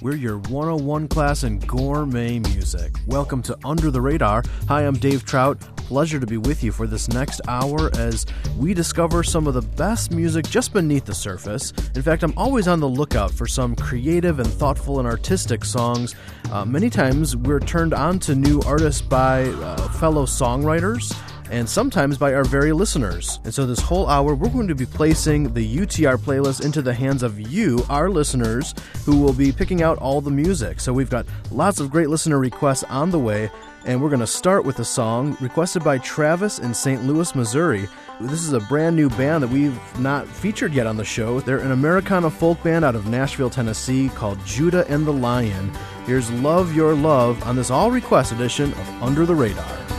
We're your 101 class in gourmet music. Welcome to Under the Radar. Hi, I'm Dave Trout. Pleasure to be with you for this next hour as we discover some of the best music just beneath the surface. In fact, I'm always on the lookout for some creative and thoughtful and artistic songs. Uh, many times we're turned on to new artists by uh, fellow songwriters and sometimes by our very listeners. And so, this whole hour, we're going to be placing the UTR playlist into the hands of you, our listeners, who will be picking out all the music. So, we've got lots of great listener requests on the way, and we're going to start with a song requested by Travis in St. Louis, Missouri. This is a brand new band that we've not featured yet on the show. They're an Americana folk band out of Nashville, Tennessee called Judah and the Lion. Here's Love Your Love on this all request edition of Under the Radar.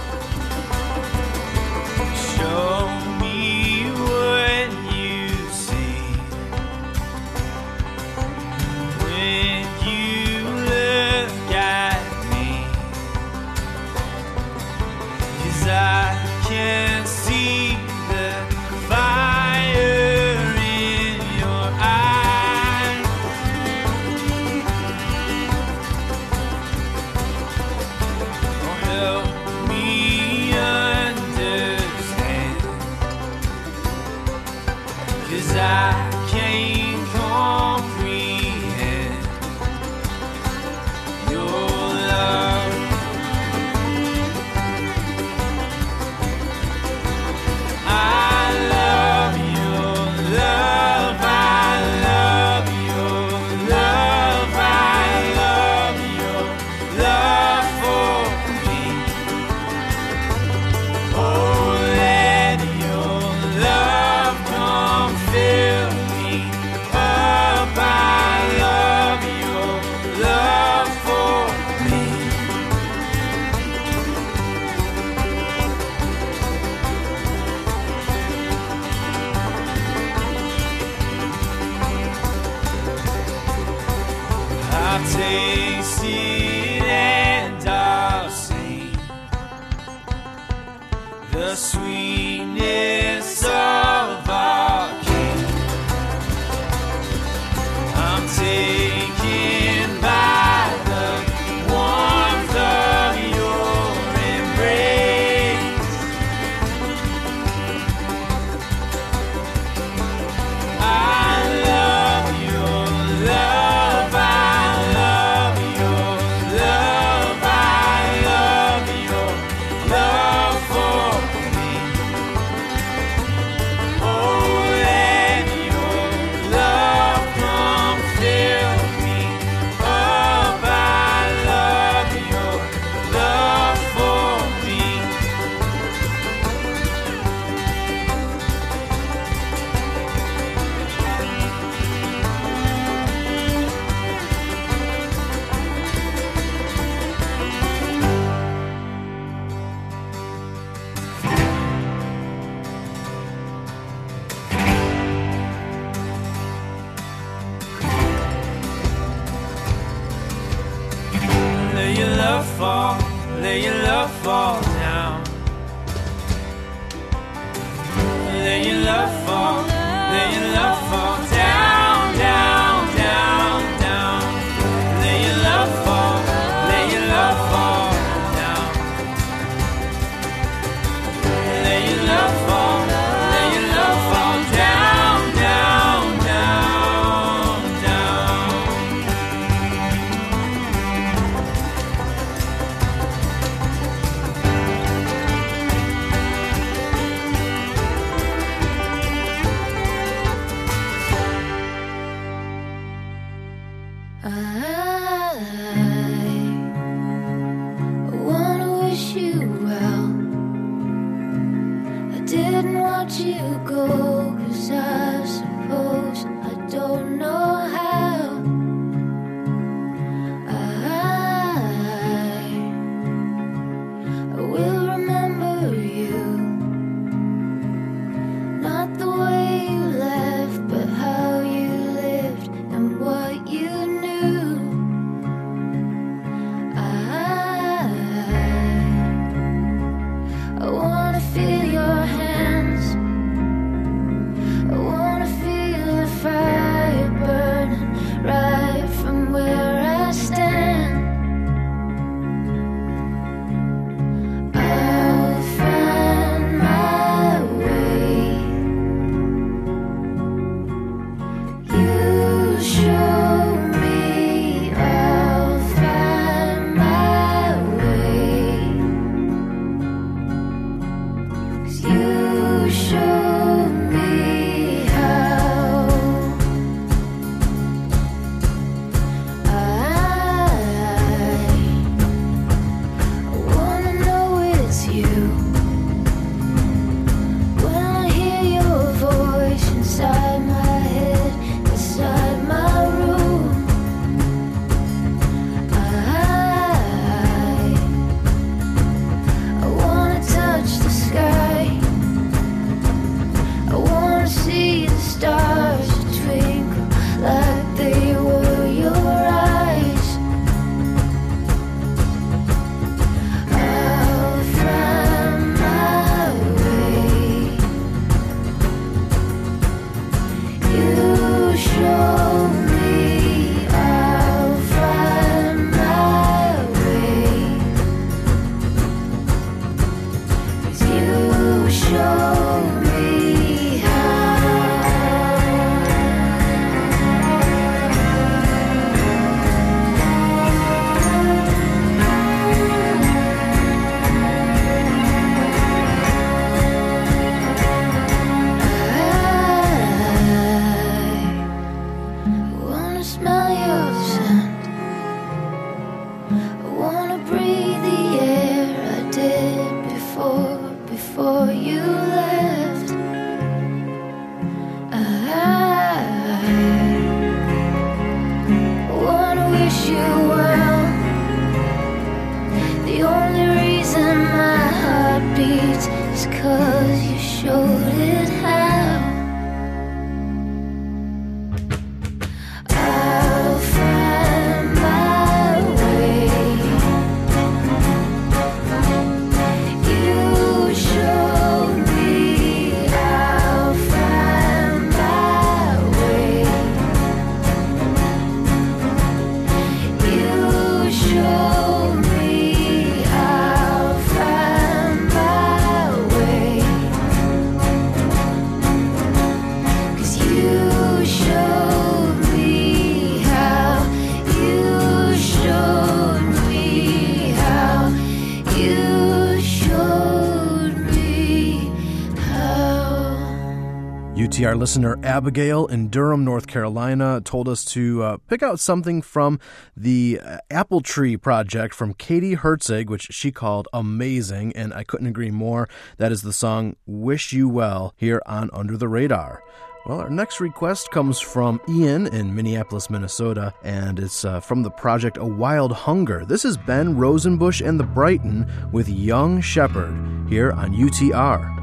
Listener Abigail in Durham, North Carolina, told us to uh, pick out something from the uh, Apple Tree Project from Katie Herzig, which she called amazing, and I couldn't agree more. That is the song Wish You Well here on Under the Radar. Well, our next request comes from Ian in Minneapolis, Minnesota, and it's uh, from the project A Wild Hunger. This is Ben Rosenbush and the Brighton with Young Shepherd here on UTR.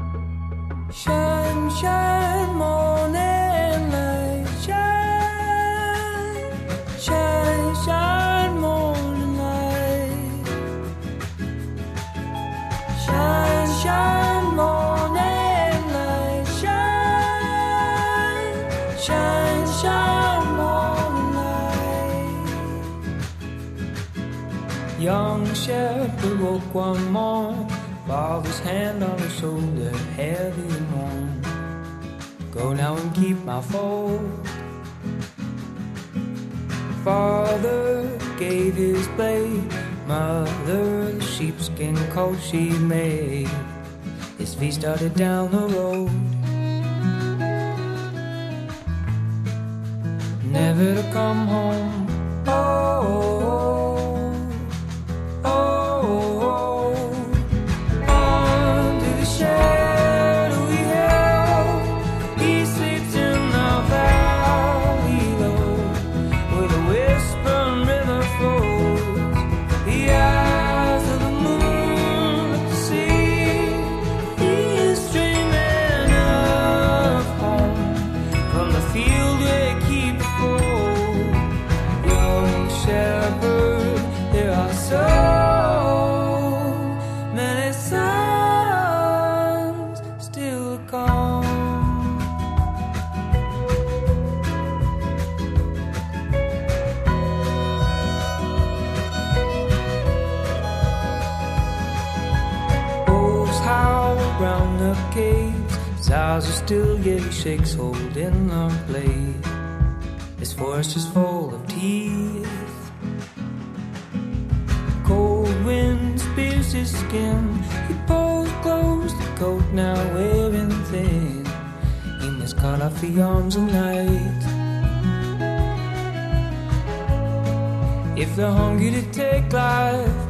Shine, morning light, shine, shine, shine, morning light. Young shepherd woke one morning Father's hand on his shoulder, heavy and warm. Go now and keep my fold. Father gave his blade, mother the sheepskin coat she made. His feet started down the road. Never to come home. oh. oh, oh, oh. stars are still, yet he shakes hold in the blade. His forest is full of teeth. Cold wind spears his skin. He pulls close the coat, now wearing thin. He must cut off the arms of night. If they're hungry to take life,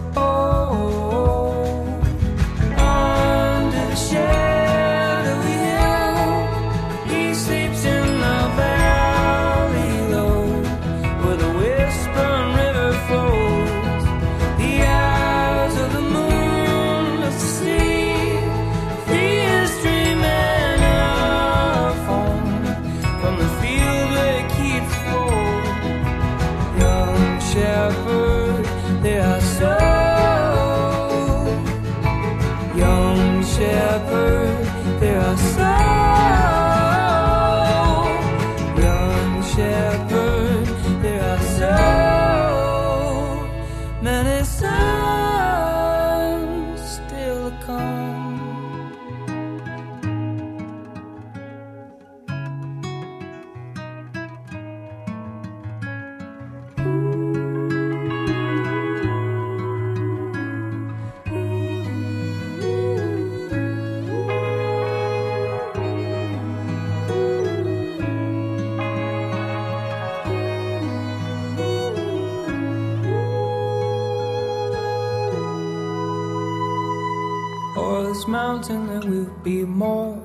mountain, there will be more.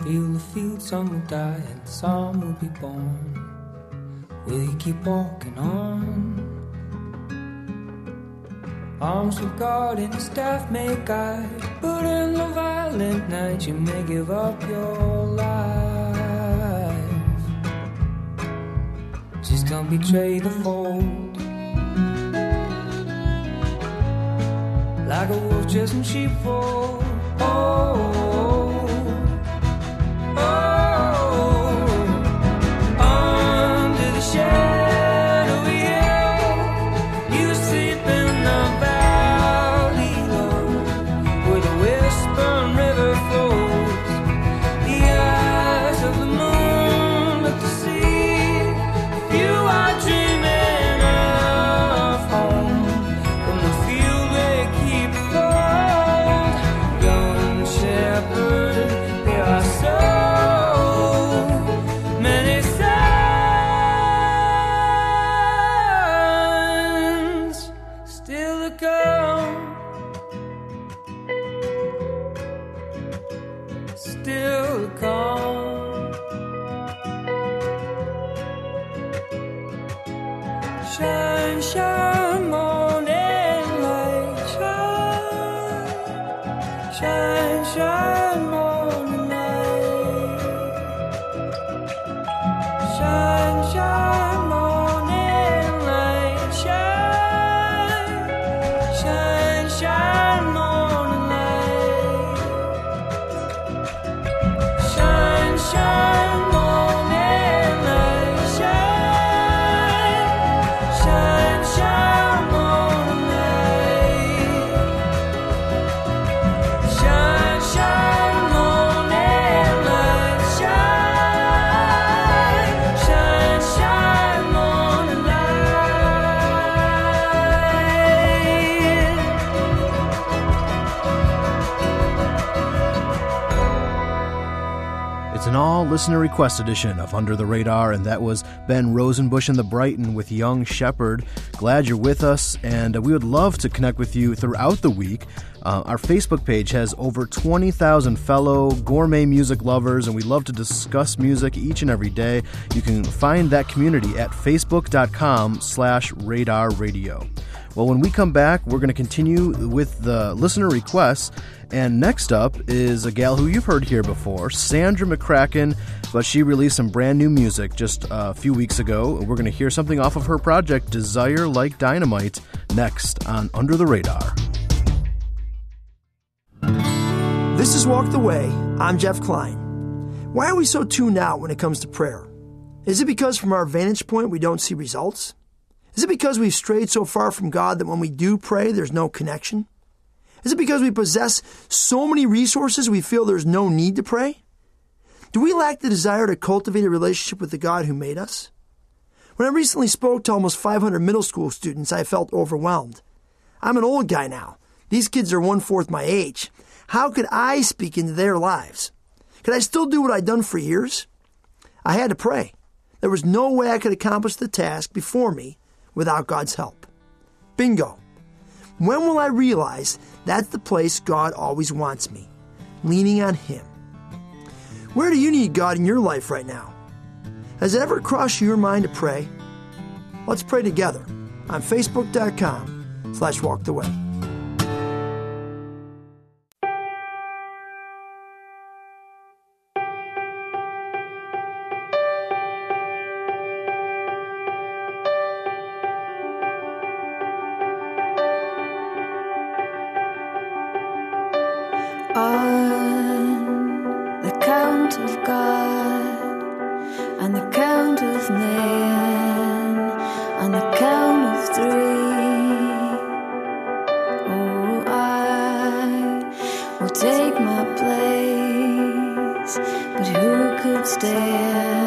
And feel the field, some will die and some will be born. Will you keep walking on? Arms for God and staff may guide, but in the violent night you may give up your life. Just don't betray the fold. Like a wolf chasing sheepfold. Listener request edition of Under the Radar, and that was Ben Rosenbush and the Brighton with Young Shepherd. Glad you're with us, and we would love to connect with you throughout the week. Uh, our Facebook page has over 20,000 fellow gourmet music lovers, and we love to discuss music each and every day. You can find that community at facebook.com slash radar radio. Well, when we come back, we're going to continue with the listener requests. And next up is a gal who you've heard here before, Sandra McCracken, but she released some brand new music just a few weeks ago. We're going to hear something off of her project, Desire Like Dynamite, next on Under the Radar. This is Walk the Way. I'm Jeff Klein. Why are we so tuned out when it comes to prayer? Is it because from our vantage point we don't see results? Is it because we've strayed so far from God that when we do pray, there's no connection? Is it because we possess so many resources we feel there's no need to pray? Do we lack the desire to cultivate a relationship with the God who made us? When I recently spoke to almost 500 middle school students, I felt overwhelmed. I'm an old guy now. These kids are one fourth my age. How could I speak into their lives? Could I still do what I'd done for years? I had to pray. There was no way I could accomplish the task before me without God's help. Bingo. When will I realize that's the place God always wants me? Leaning on Him. Where do you need God in your life right now? Has it ever crossed your mind to pray? Let's pray together on facebook.com slash walk the way. take my place, but who could stand?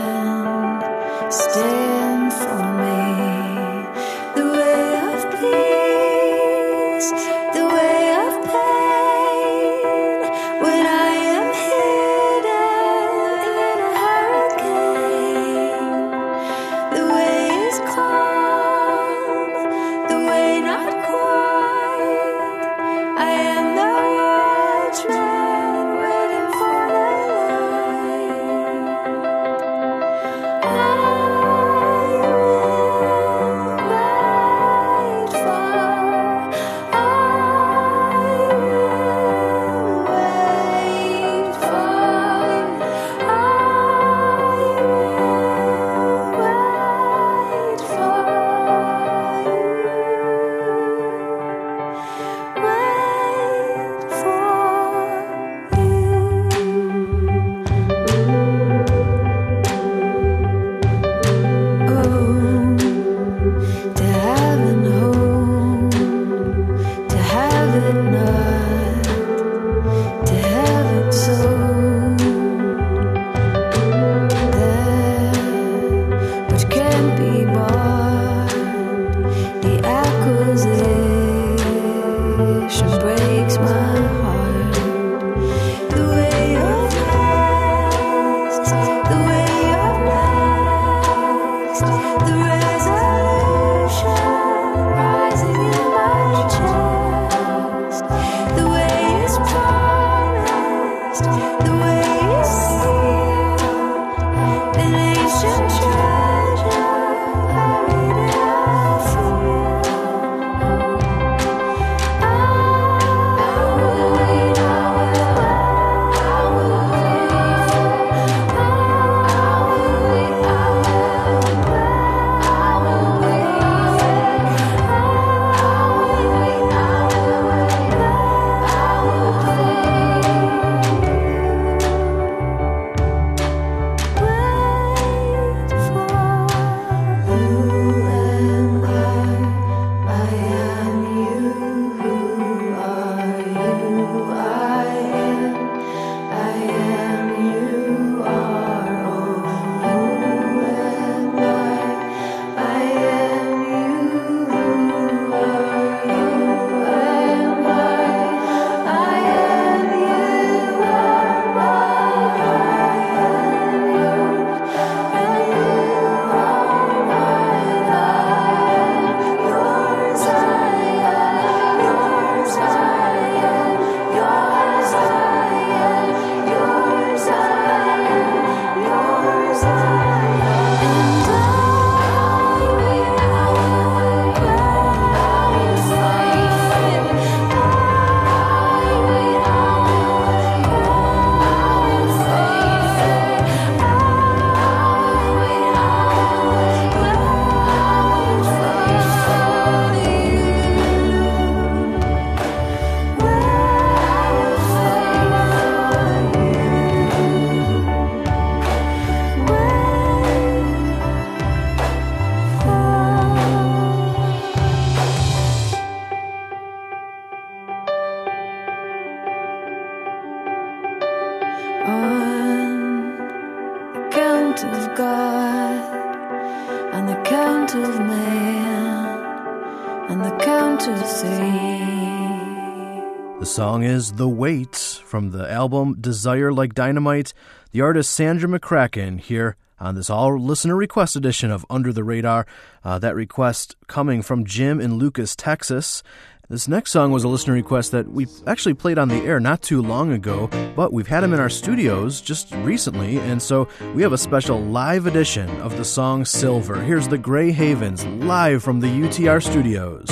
The Weight from the album Desire Like Dynamite. The artist Sandra McCracken here on this all listener request edition of Under the Radar. Uh, that request coming from Jim in Lucas, Texas. This next song was a listener request that we actually played on the air not too long ago, but we've had him in our studios just recently, and so we have a special live edition of the song Silver. Here's the Grey Havens live from the UTR studios.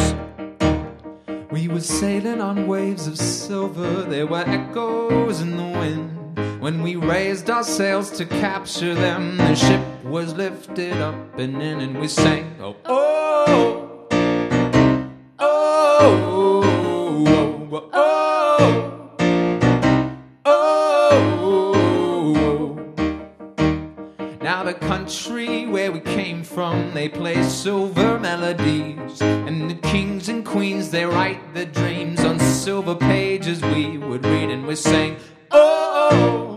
We were sailing on waves of silver, there were echoes in the wind. When we raised our sails to capture them, the ship was lifted up and in, and we sang, oh, oh. Country where we came from, they play silver melodies. And the kings and queens, they write their dreams on silver pages. We would read, and we sang, Oh, oh, oh.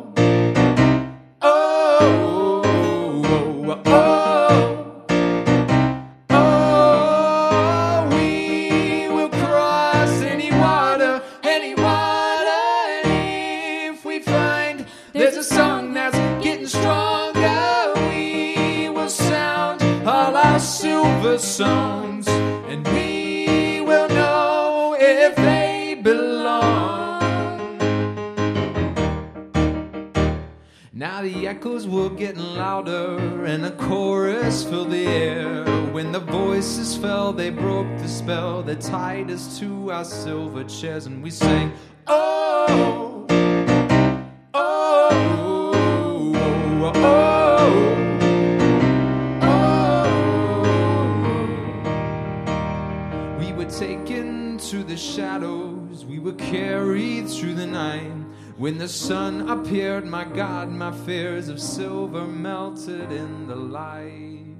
They broke the spell that tied us to our silver chairs, and we sang, Oh, oh, oh, oh. oh. taken to the shadows, we were carried through the night. When the sun appeared, my God, my fears of silver melted in the light.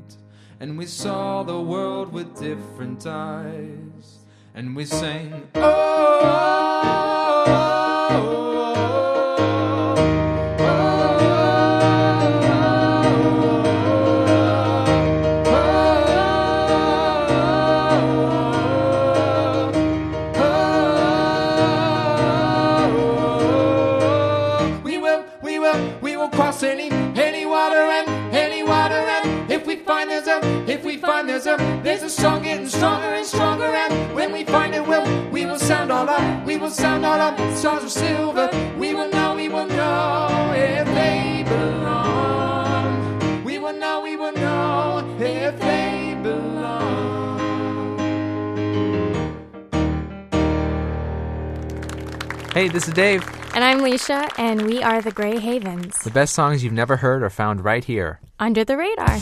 And we saw the world with different eyes. And we sang, Oh, oh, oh, oh There's a there's a song getting stronger and stronger, and when we find it, we'll, we will sound all up. We will sound all up. Stars of silver. We will know, we will know if they belong. We will know, we will know if they belong. Hey, this is Dave. And I'm Licia, and we are the Grey Havens. The best songs you've never heard are found right here. Under the radar.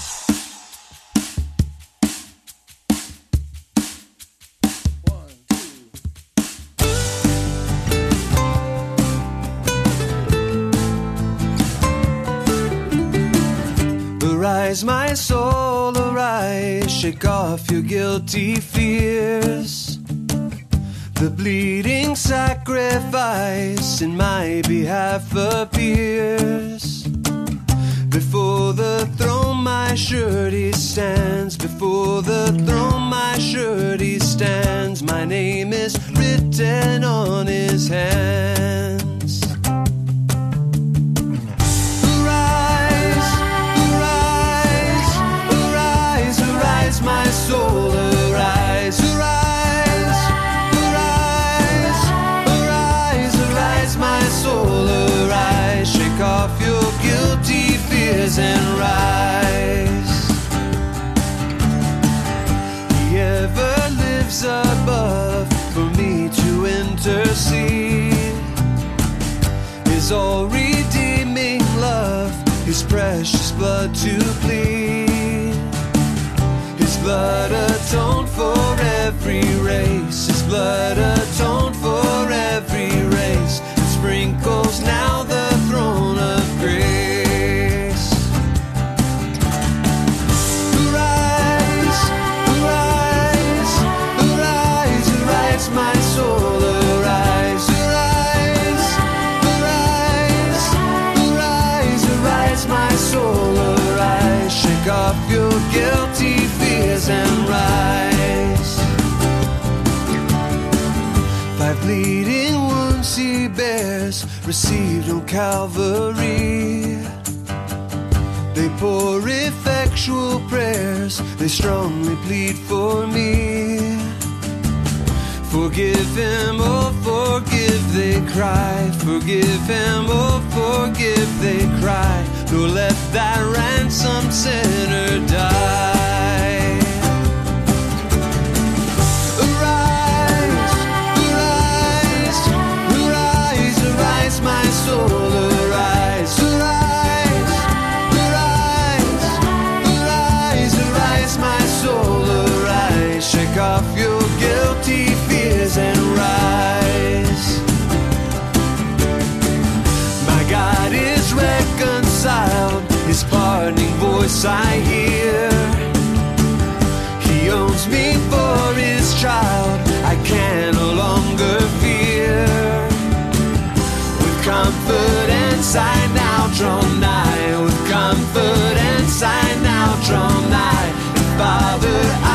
Soul, arise, shake off your guilty fears. The bleeding sacrifice in my behalf appears. Before the throne, my surety stands. Before the throne, my surety stands. My name is written on his hand. His all redeeming love, His precious blood to plead. His blood atoned for every race. His blood atoned for every race. It sprinkles now bleeding wounds he bears, received on Calvary. They pour effectual prayers, they strongly plead for me. Forgive him, oh forgive, they cry. Forgive him, oh forgive, they cry. Nor let that ransom sinner die. I hear. He owns me for his child. I can no longer fear. With confidence I now draw nigh. With confidence I now draw nigh. Father, Abba,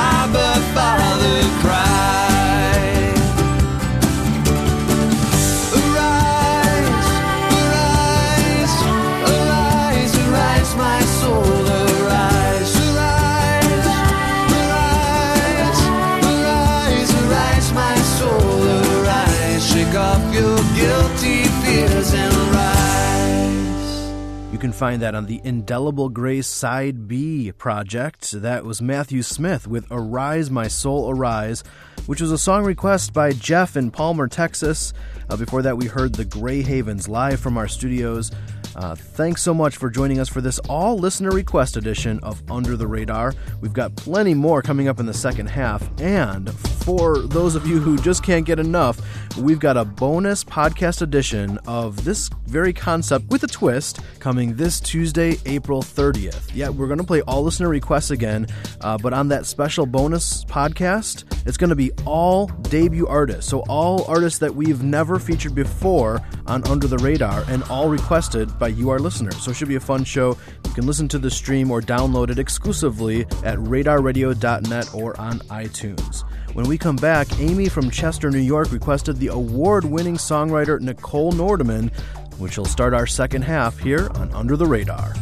find that on the Indelible Grace Side B project. That was Matthew Smith with Arise, My Soul Arise, which was a song request by Jeff in Palmer, Texas. Uh, before that, we heard the Grey Havens live from our studios. Uh, thanks so much for joining us for this all listener request edition of Under the Radar. We've got plenty more coming up in the second half. And for those of you who just can't get enough, we've got a bonus podcast edition of this very concept with a twist coming this Tuesday, April 30th. Yeah, we're going to play all listener requests again, uh, but on that special bonus podcast, it's going to be all debut artists. So, all artists that we've never featured before on Under the Radar and all requested by you, our listeners. So, it should be a fun show. You can listen to the stream or download it exclusively at radarradio.net or on iTunes. When we come back, Amy from Chester, New York requested the award winning songwriter Nicole Nordeman, which will start our second half here on Under the Radar.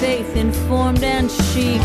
Faith informed and chic,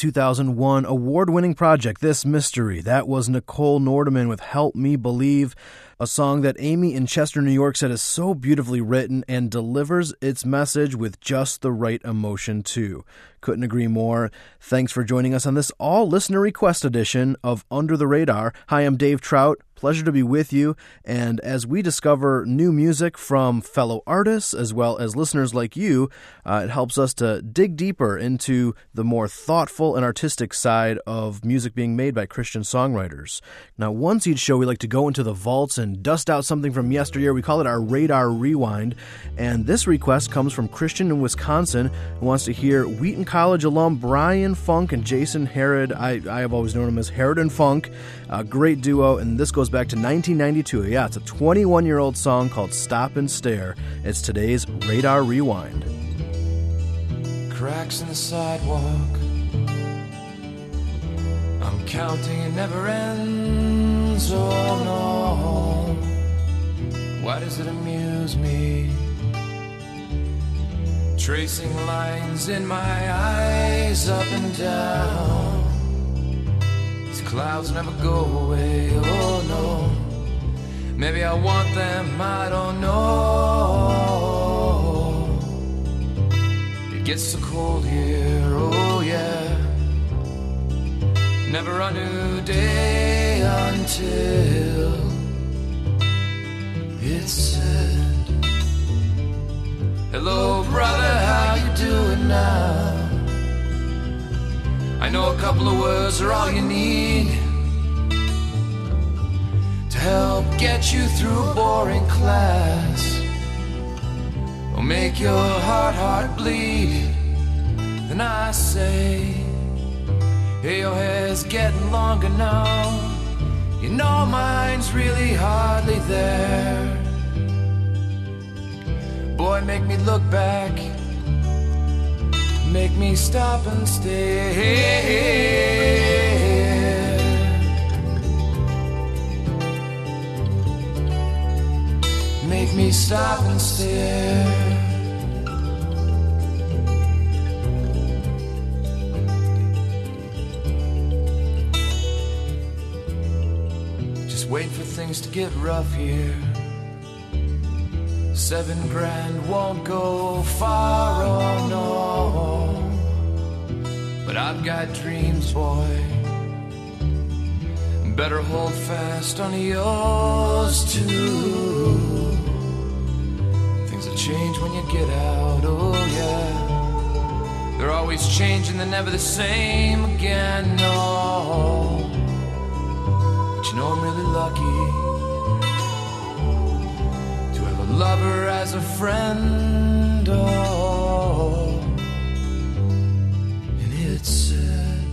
2001 award winning project, This Mystery, that was Nicole Nordeman with Help Me Believe, a song that Amy in Chester, New York said is so beautifully written and delivers its message with just the right emotion, too. Couldn't agree more. Thanks for joining us on this all listener request edition of Under the Radar. Hi, I'm Dave Trout. Pleasure to be with you. And as we discover new music from fellow artists as well as listeners like you, uh, it helps us to dig deeper into the more thoughtful and artistic side of music being made by Christian songwriters. Now, once each show, we like to go into the vaults and dust out something from yesteryear. We call it our Radar Rewind. And this request comes from Christian in Wisconsin who wants to hear Wheaton College alum Brian Funk and Jason Herod. I, I have always known him as Herod and Funk. A great duo, and this goes back to 1992. Yeah, it's a 21 year old song called Stop and Stare. It's today's Radar Rewind. cracks in the sidewalk. I'm counting, it never ends. Oh no. Why does it amuse me? Tracing lines in my eyes up and down. These clouds never go away. Oh no. Maybe I want them, I don't know. It gets so cold here, oh yeah. Never a new day until it's said. Hello, you doing now? I know a couple of words are all you need to help get you through a boring class or make your heart heart bleed. Then I say, Hey, your hair's getting longer now. You know mine's really hardly there. Boy, make me look back. Make me stop and stare. Make me stop and stare. Just wait for things to get rough here. Seven grand won't go far, oh no. But I've got dreams, boy. Better hold fast on yours too. Things will change when you get out, oh yeah. They're always changing, they're never the same again, no. But you know I'm really lucky lover as a friend. Oh, and it said,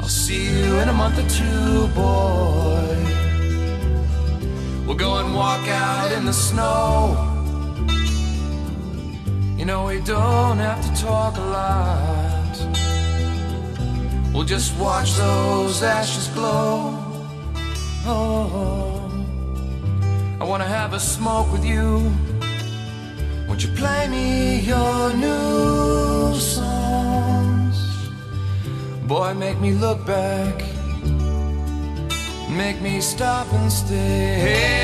I'll see you in a month or two, boy. We'll go and walk out in the snow. You know, we don't have to talk a lot. We'll just watch those ashes glow. Oh, I wanna have a smoke with you. Won't you play me your new songs? Boy, make me look back. Make me stop and stare.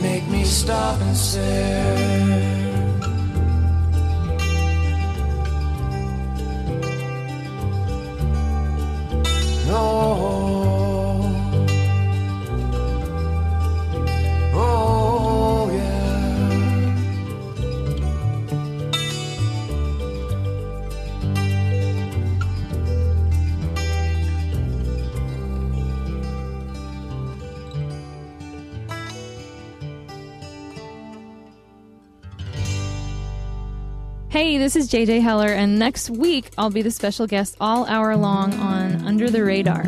Make me stop and stare. Oh, Hey, this is JJ Heller, and next week I'll be the special guest all hour long on Under the Radar.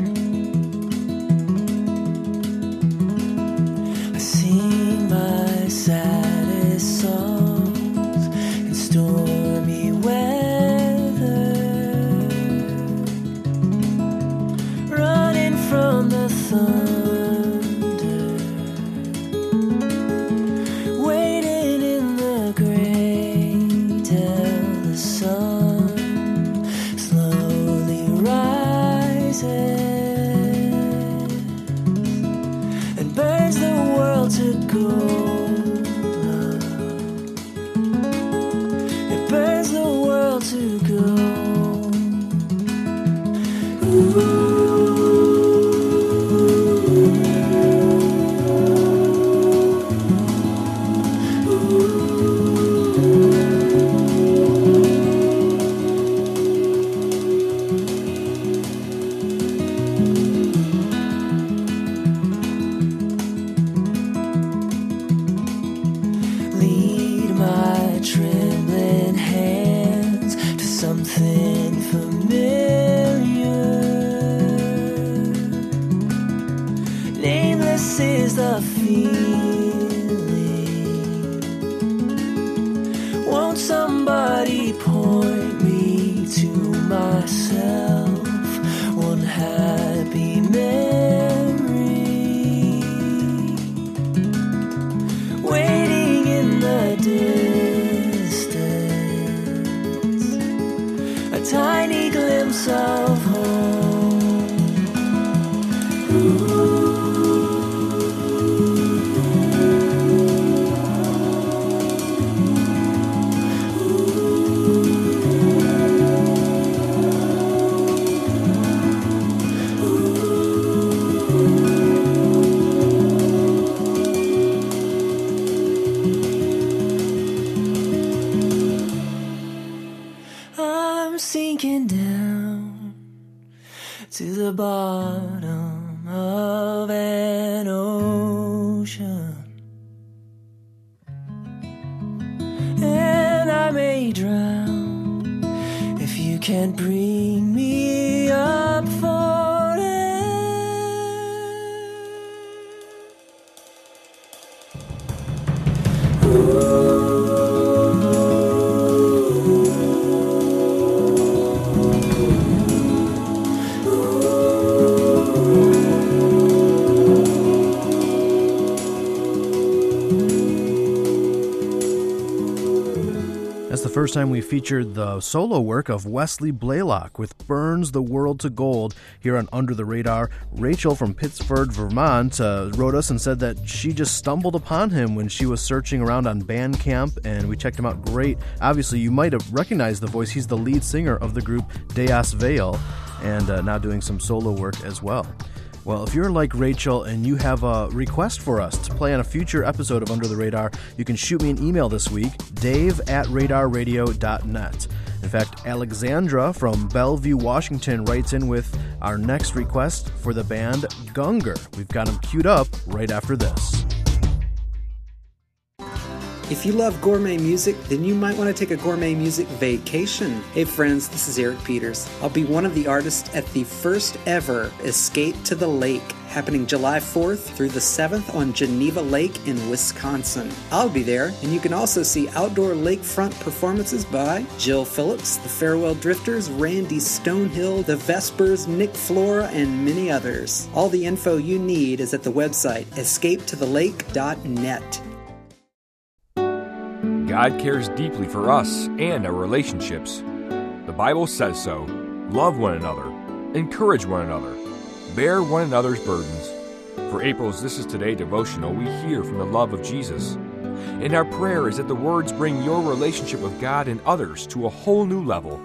First time we featured the solo work of Wesley Blaylock with Burns the World to Gold here on Under the Radar. Rachel from Pittsford, Vermont uh, wrote us and said that she just stumbled upon him when she was searching around on Bandcamp and we checked him out great. Obviously, you might have recognized the voice. He's the lead singer of the group Deas Vail and uh, now doing some solo work as well. Well, if you're like Rachel and you have a request for us to play on a future episode of Under the Radar, you can shoot me an email this week, dave at radarradio.net. In fact, Alexandra from Bellevue, Washington writes in with our next request for the band Gungor. We've got them queued up right after this. If you love gourmet music, then you might want to take a gourmet music vacation. Hey friends, this is Eric Peters. I'll be one of the artists at the first ever Escape to the Lake happening July 4th through the 7th on Geneva Lake in Wisconsin. I'll be there, and you can also see outdoor lakefront performances by Jill Phillips, the Farewell Drifters, Randy Stonehill, the Vespers, Nick Flora, and many others. All the info you need is at the website escapetothelake.net. God cares deeply for us and our relationships. The Bible says so. Love one another, encourage one another, bear one another's burdens. For April's This Is Today devotional, we hear from the love of Jesus. And our prayer is that the words bring your relationship with God and others to a whole new level.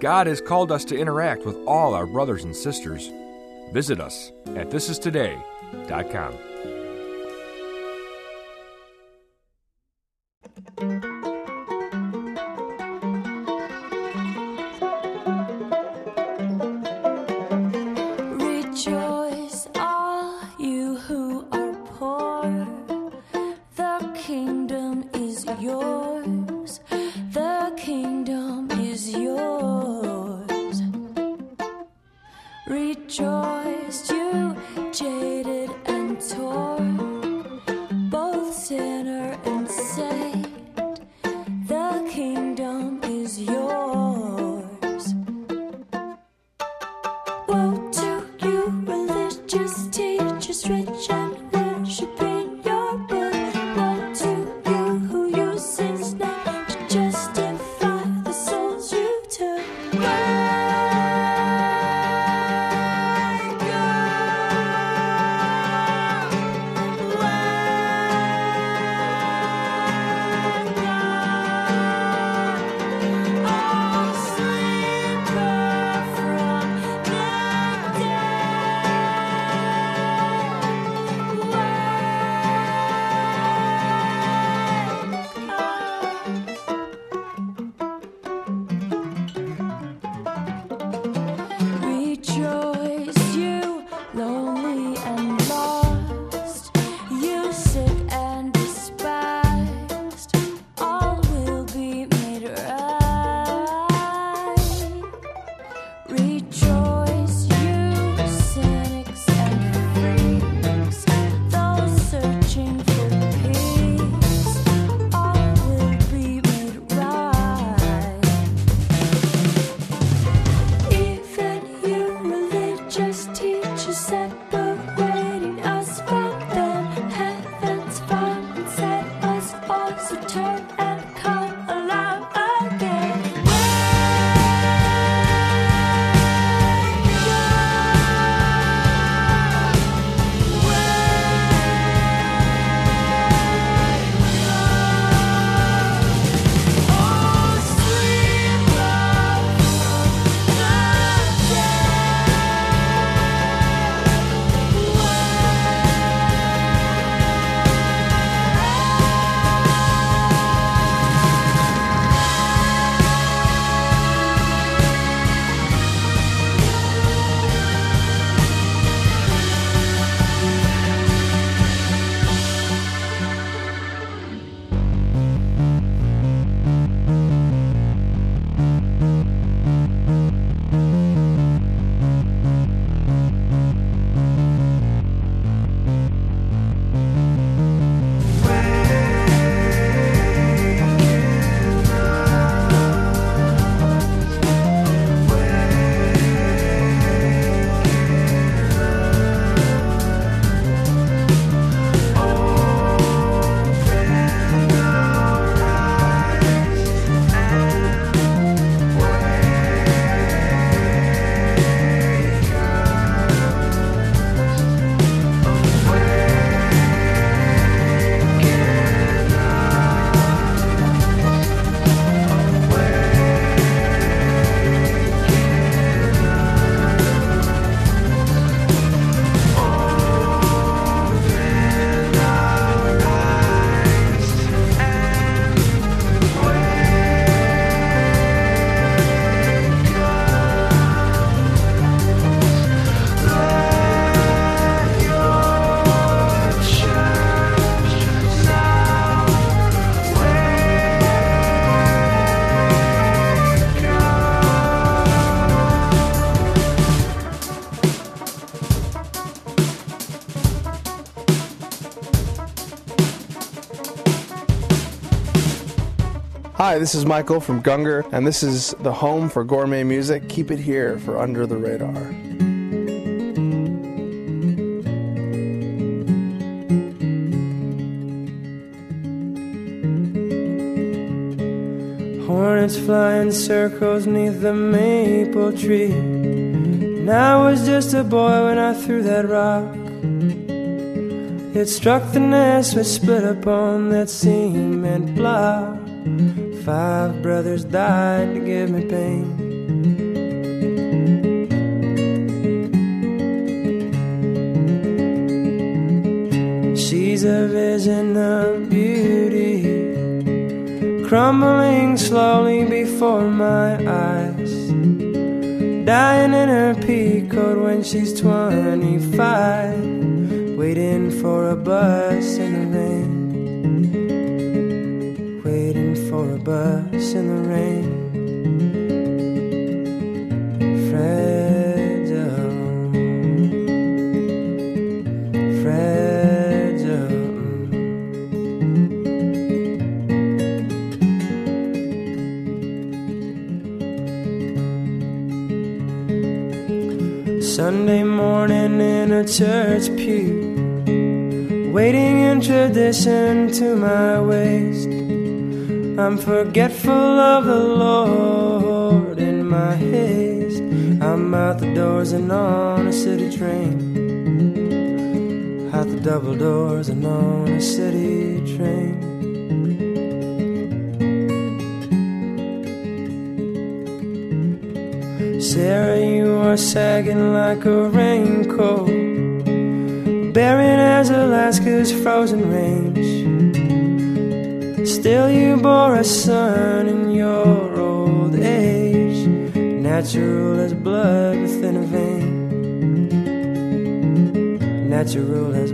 God has called us to interact with all our brothers and sisters. Visit us at thisistoday.com. Rejoice, Hi, this is Michael from Gungor, and this is the home for gourmet music. Keep it here for Under the Radar. Hornets fly in circles neath the maple tree. And I was just a boy when I threw that rock. It struck the nest which split upon that cement block. Five brothers died to give me pain. She's a vision of beauty, crumbling slowly before my eyes. Dying in her peacoat when she's 25, waiting for a bus in the rain. For a bus in the rain. Fragile, fragile. Sunday morning in a church pew, waiting in tradition to my waist. I'm forgetful of the Lord in my haste. I'm out the doors and on a city train. Out the double doors and on a city train. Sarah, you are sagging like a raincoat, barren as Alaska's frozen range. Still, you bore a son in your old age, natural as blood within a vein. Natural as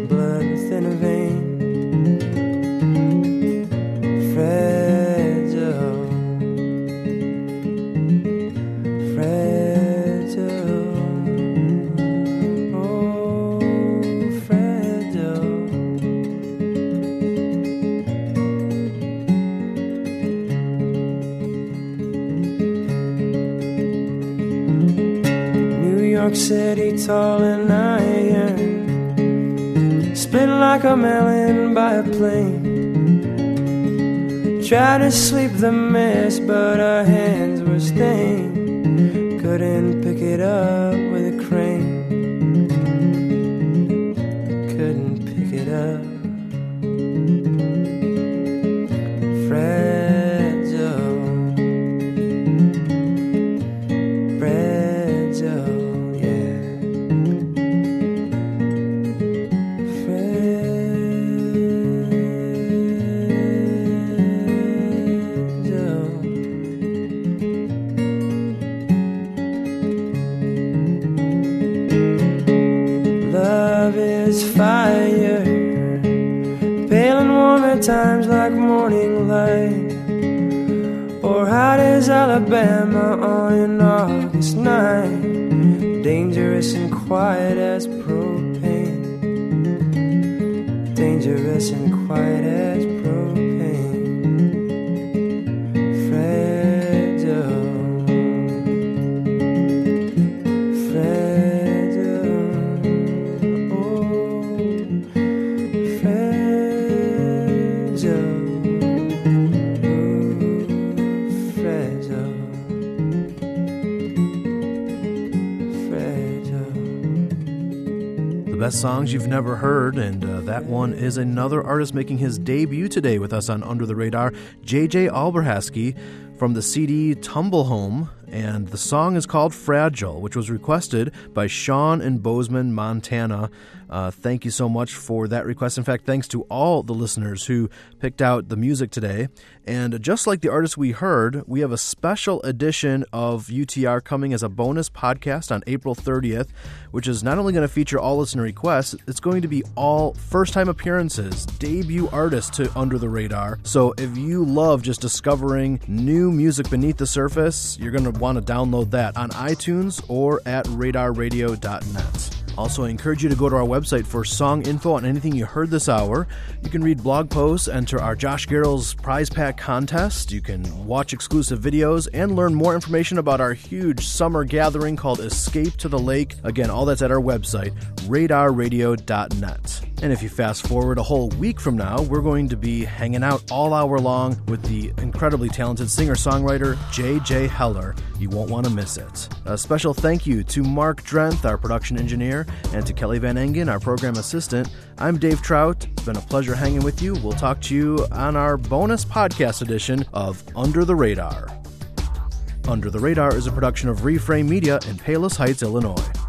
City, tall and iron, split like a melon by a plane. Tried to sweep the mess, but our hands were stained. Couldn't pick it up best songs you've never heard, and uh, that one is another artist making his debut today with us on Under the Radar, JJ Alberhasky from the CD Tumble Home. And the song is called Fragile, which was requested by Sean in Bozeman, Montana. Uh, thank you so much for that request. In fact, thanks to all the listeners who picked out the music today. And just like the artist we heard, we have a special edition of UTR coming as a bonus podcast on April 30th, which is not only going to feature all listener requests, it's going to be all first time appearances, debut artists to Under the Radar. So if you love just discovering new music beneath the surface, you're going to want to download that on iTunes or at radarradio.net. Also, I encourage you to go to our website for song info on anything you heard this hour. You can read blog posts, enter our Josh Garrels prize pack contest. You can watch exclusive videos and learn more information about our huge summer gathering called Escape to the Lake. Again, all that's at our website, radarradio.net. And if you fast forward a whole week from now, we're going to be hanging out all hour long with the incredibly talented singer songwriter J.J. Heller. You won't want to miss it. A special thank you to Mark Drenth, our production engineer, and to Kelly Van Engen, our program assistant. I'm Dave Trout. It's been a pleasure hanging with you. We'll talk to you on our bonus podcast edition of Under the Radar. Under the Radar is a production of Reframe Media in Palos Heights, Illinois.